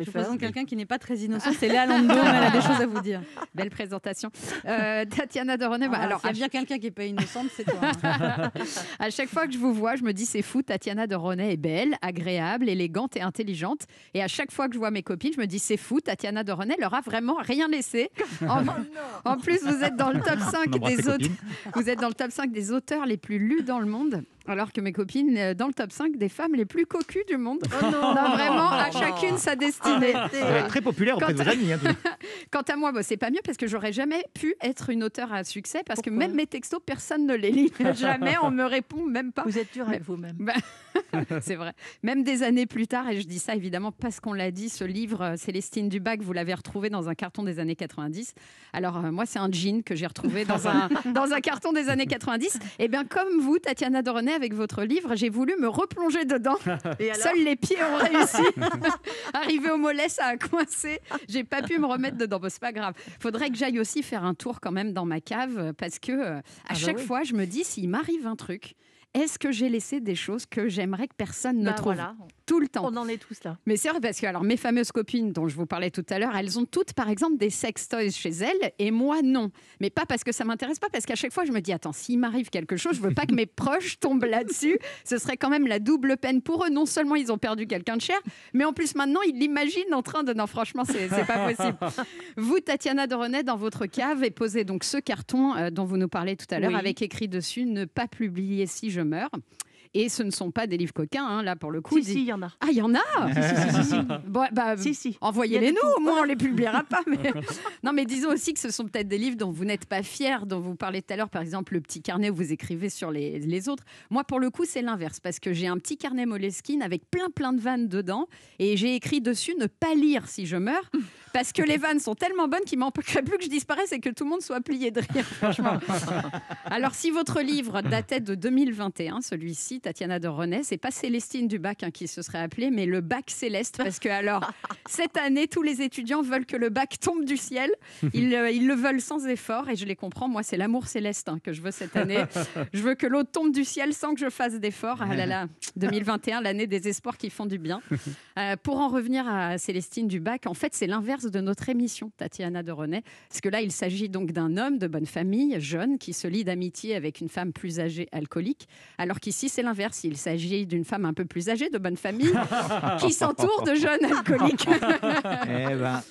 Je présente quelqu'un qui n'est pas très innocent, c'est Léa Landau, elle a des choses à vous dire. Belle présentation. Euh, Tatiana de René, bah, Ah, alors s'il y a bien quelqu'un qui n'est pas innocente, c'est toi. hein. à chaque fois que je vous vois, je me dis c'est fou, Tatiana de René est belle, agréable, élégante et intelligente. Et à chaque fois que je vois mes copines, je me dis c'est fou, Tatiana de René leur a vraiment rien laissé. En, en plus, vous êtes dans le top 5 On embrasse des tes auteurs. copines. Vous êtes dans le top 5 des auteurs les plus lus dans le monde. Alors que mes copines, euh, dans le top 5 des femmes les plus cocues du monde. Oh non. On a vraiment à chacune sa destinée. Vous êtes très populaire auprès de vos amis. hein. Quant à moi, bah, c'est pas mieux parce que j'aurais jamais pu être une auteure à succès parce que même mes textos, personne ne les lit. jamais, on me répond même pas. Vous êtes dur avec vous-même. C'est vrai. Même des années plus tard, et je dis ça évidemment parce qu'on l'a dit, ce livre, euh, Célestine Dubac, vous l'avez retrouvé dans un carton des années 90. Alors, euh, moi, c'est un jean que j'ai retrouvé dans un, dans un carton des années 90. Et bien, comme vous, Tatiana Dorenet, avec votre livre, j'ai voulu me replonger dedans. Et Seuls les pieds ont réussi. Arrivé au mollet, ça a coincé. J'ai pas pu me remettre dedans. Bon, c'est pas grave. Faudrait que j'aille aussi faire un tour quand même dans ma cave parce que euh, à bah chaque oui. fois, je me dis s'il m'arrive un truc. Est-ce que j'ai laissé des choses que j'aimerais que personne ne Bah trouve? voilà. Tout le temps On en est tous là. mais c'est vrai parce que alors mes fameuses copines dont je vous parlais tout à l'heure, elles ont toutes par exemple des sex toys chez elles et moi non. Mais pas parce que ça m'intéresse pas, parce qu'à chaque fois je me dis attends s'il m'arrive quelque chose, je veux pas que mes proches tombent là-dessus. Ce serait quand même la double peine pour eux. Non seulement ils ont perdu quelqu'un de cher, mais en plus maintenant ils l'imaginent en train de non franchement c'est pas possible. Vous Tatiana Doronet dans votre cave et posez donc ce carton euh, dont vous nous parlez tout à l'heure Oui. avec écrit dessus ne pas publier si je meurs. Et ce ne sont pas des livres coquins, hein, là pour le coup. Si, Des- si, il y en a. Ah, il y en a Si, si, si, si. Bon, bah, Si, si. Envoyez-les nous, au moins on les publiera pas. Mais... non, mais disons aussi que ce sont peut-être des livres dont vous n'êtes pas fiers, dont vous parlez tout à l'heure, par exemple le petit carnet où vous écrivez sur les, les autres. Moi, pour le coup, c'est l'inverse, parce que j'ai un petit carnet Moleskine avec plein plein de vannes dedans, et j'ai écrit dessus ne pas lire si je meurs, parce que les vannes sont tellement bonnes qu'il m'empêcherait plus que je disparaisse et que tout le monde soit plié de rire, franchement. Alors, si votre livre datait de 2021, celui-ci, Tatiana de René, c'est pas Célestine Dubac hein, qui se serait appelée, mais le bac céleste, parce que alors, cette année, tous les étudiants veulent que le bac tombe du ciel. Ils, euh, ils le veulent sans effort, et je les comprends. Moi, c'est l'amour céleste hein, que je veux cette année. Je veux que l'eau tombe du ciel sans que je fasse d'efforts. Ah là là, 2021, l'année des espoirs qui font du bien. Euh, pour en revenir à Célestine Dubac, en fait, c'est l'inverse de notre émission, Tatiana de René. Parce que là, il s'agit donc d'un homme de bonne famille, jeune, qui se lie d'amitié avec une femme plus âgée, alcoolique. Alors qu'ici, c'est l'inverse. Il s'agit d'une femme un peu plus âgée, de bonne famille, qui s'entoure de jeunes alcooliques. Eh ben,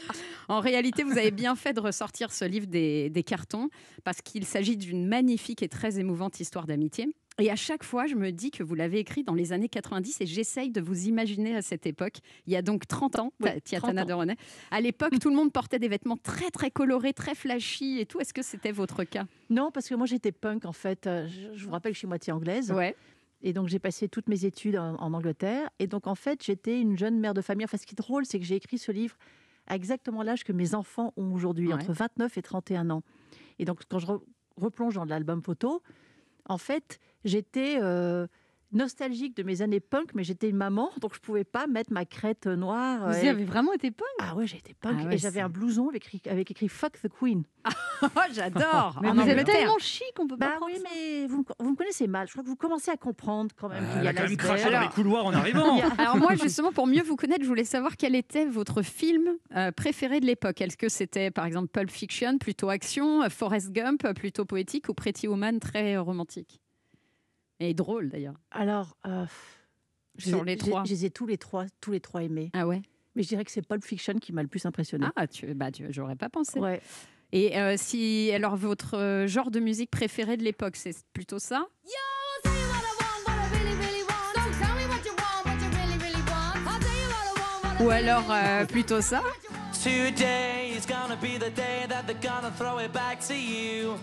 En réalité, vous avez bien fait de ressortir ce livre des, des cartons parce qu'il s'agit d'une magnifique et très émouvante histoire d'amitié. Et à chaque fois, je me dis que vous l'avez écrit dans les années 90 et j'essaye de vous imaginer à cette époque. Il y a donc 30 ans, Oui, Tiatana 30 ans. de René. À l'époque, tout le monde portait des vêtements très, très colorés, très flashy et tout. Est-ce que c'était votre cas? Non, parce que moi j'étais punk en fait. Euh, Je, je vous rappelle que je suis moitié anglaise. Ouais. Et donc j'ai passé toutes mes études en, en Angleterre. Et donc en fait j'étais une jeune mère de famille. Enfin ce qui est drôle c'est que j'ai écrit ce livre à exactement l'âge que mes enfants ont aujourd'hui, Ouais. entre 29 et 31 ans. Et donc quand je re- replonge dans l'album photo, en fait j'étais euh, nostalgique de mes années punk, mais j'étais une maman, donc je pouvais pas mettre ma crête noire. Vous euh, y avez vraiment été punk? Ah ouais, j'ai été punk. Ah ouais, et j'avais un blouson avec écrit, avec écrit Fuck the Queen. Oh, j'adore Mais En vous êtes tellement chic, on peut pas Bah oui, ça. mais vous, me- vous me connaissez mal. Je crois que vous commencez à comprendre quand même qu'il y a a quand même craché dans les couloirs en arrivant. Alors moi, justement, pour mieux vous connaître, je voulais savoir quel était votre film euh, préféré de l'époque. Est-ce que c'était, par exemple, Pulp Fiction, plutôt action, euh, Forrest Gump, euh, plutôt poétique, ou Pretty Woman, très euh, romantique? Et drôle, d'ailleurs. Alors, euh, je Sur les- trois. Je ai tous les trois, tous les trois aimés. Ah ouais? Mais je dirais que c'est Pulp Fiction qui m'a le plus impressionné. Ah, tu, bah, tu, j'aurais pas pensé. Ouais. Et euh, si, alors, votre euh, genre de musique préféré de l'époque, c'est plutôt ça? Ou alors euh, plutôt ça? Today is gonna be the day that they're gonna throw it back to you.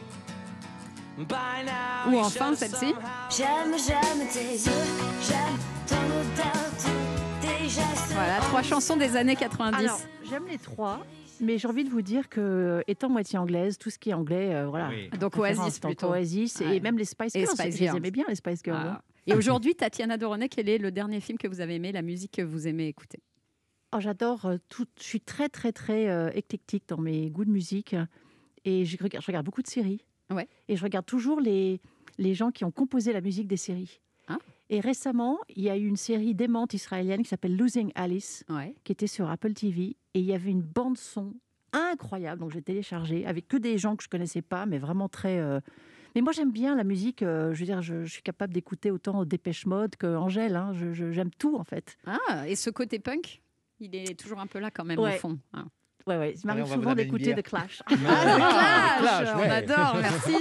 Ou enfin celle-ci J'aime, j'aime tes yeux, j'aime ton odeur, tous tes gestes. Voilà, trois chansons des années 90. Alors, j'aime les trois, mais j'ai envie de vous dire que, étant moitié anglaise, tout ce qui est anglais, euh, voilà. Oui. Donc Oasis donc plutôt. Oasis Ouais. et même les Spice Girls. Spice je les Girls. aimais bien, les Spice Girls. Ah. hein. Et aujourd'hui, Tatiana Doronet, quel est le dernier film que vous avez aimé, la musique que vous aimez écouter Oh, J'adore euh, tout. Je suis très, très, très euh, éclectique dans mes goûts de musique. Et je regarde, je regarde beaucoup de séries. Ouais. Et je regarde toujours les, les gens qui ont composé la musique des séries. Ah. Et récemment, il y a eu une série démente israélienne qui s'appelle Losing Alice, Ouais. qui était sur Apple TV. Et il y avait une bande son incroyable, donc j'ai téléchargé, avec que des gens que je connaissais pas, mais vraiment très. euh, Mais moi, j'aime bien la musique. euh, je veux dire, je, je suis capable d'écouter autant Dépêche Mode que Angèle. hein. J'aime tout en fait. Ah, et ce côté punk, il est toujours un peu là quand même Ouais. au fond. hein. Ouais, ouais. Il Allez, m'arrive souvent d'écouter. The Clash. Ah, le Clash, Clash, on adore, merci.